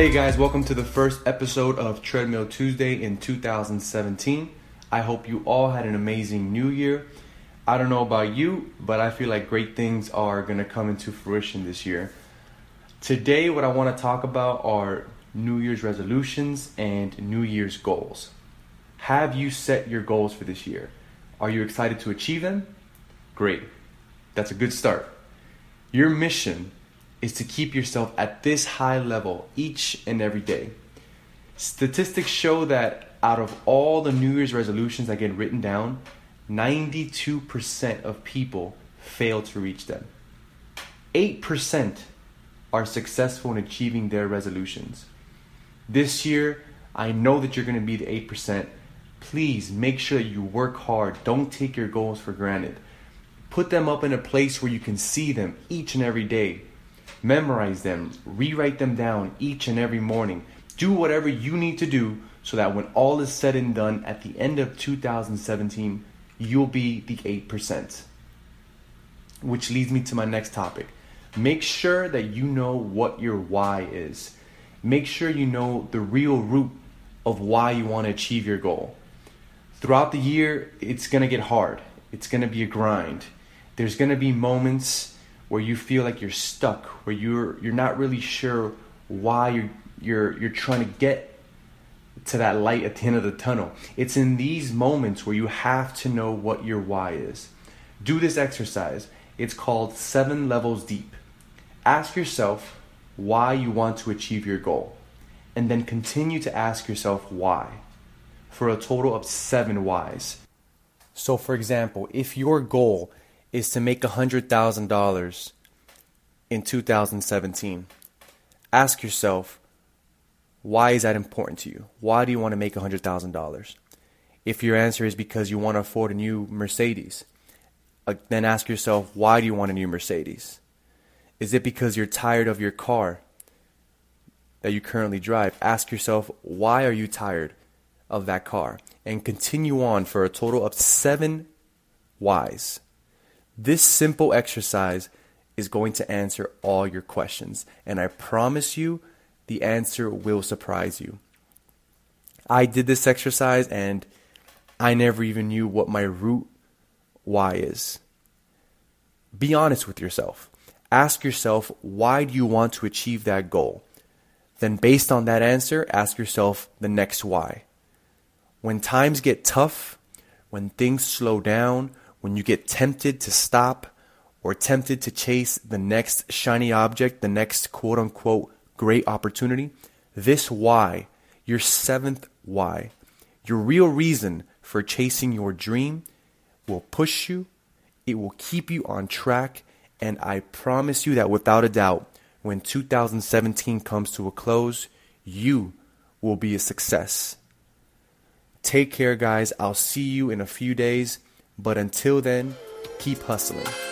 Hey guys, welcome to the first episode of Treadmill Tuesday in 2017. I hope you all had an amazing new year. I don't know about you, but I feel like great things are going to come into fruition this year. Today, what I want to talk about are New Year's resolutions and New Year's goals. Have you set your goals for this year? Are you excited to achieve them? Great. That's a good start. Your mission is to keep yourself at this high level each and every day. Statistics show that out of all the New Year's resolutions that get written down, 92% of people fail to reach them. 8% are successful in achieving their resolutions. This year, I know that you're going to be the 8%. Please make sure that you work hard. Don't take your goals for granted. Put them up in a place where you can see them each and every day. Memorize them, rewrite them down each and every morning. Do whatever you need to do so that when all is said and done at the end of 2017, you'll be the 8%. Which leads me to my next topic. Make sure that you know what your why is. Make sure you know the real root of why you want to achieve your goal. Throughout the year, it's going to get hard. It's going to be a grind. There's going to be moments where you feel like you're stuck, where you're you're not really sure why you're you're you're trying to get to that light at the end of the tunnel. It's in these moments where you have to know what your why is. Do this exercise. It's called 7 levels deep. Ask yourself why you want to achieve your goal and then continue to ask yourself why for a total of 7 whys. So for example, if your goal is to make $100,000 in 2017. Ask yourself, why is that important to you? Why do you want to make $100,000? If your answer is because you want to afford a new Mercedes, uh, then ask yourself, why do you want a new Mercedes? Is it because you're tired of your car that you currently drive? Ask yourself, why are you tired of that car? And continue on for a total of seven whys. This simple exercise is going to answer all your questions, and I promise you the answer will surprise you. I did this exercise and I never even knew what my root why is. Be honest with yourself. Ask yourself, why do you want to achieve that goal? Then, based on that answer, ask yourself the next why. When times get tough, when things slow down, when you get tempted to stop or tempted to chase the next shiny object, the next quote unquote great opportunity, this why, your seventh why, your real reason for chasing your dream will push you, it will keep you on track, and I promise you that without a doubt, when 2017 comes to a close, you will be a success. Take care, guys. I'll see you in a few days. But until then, keep hustling.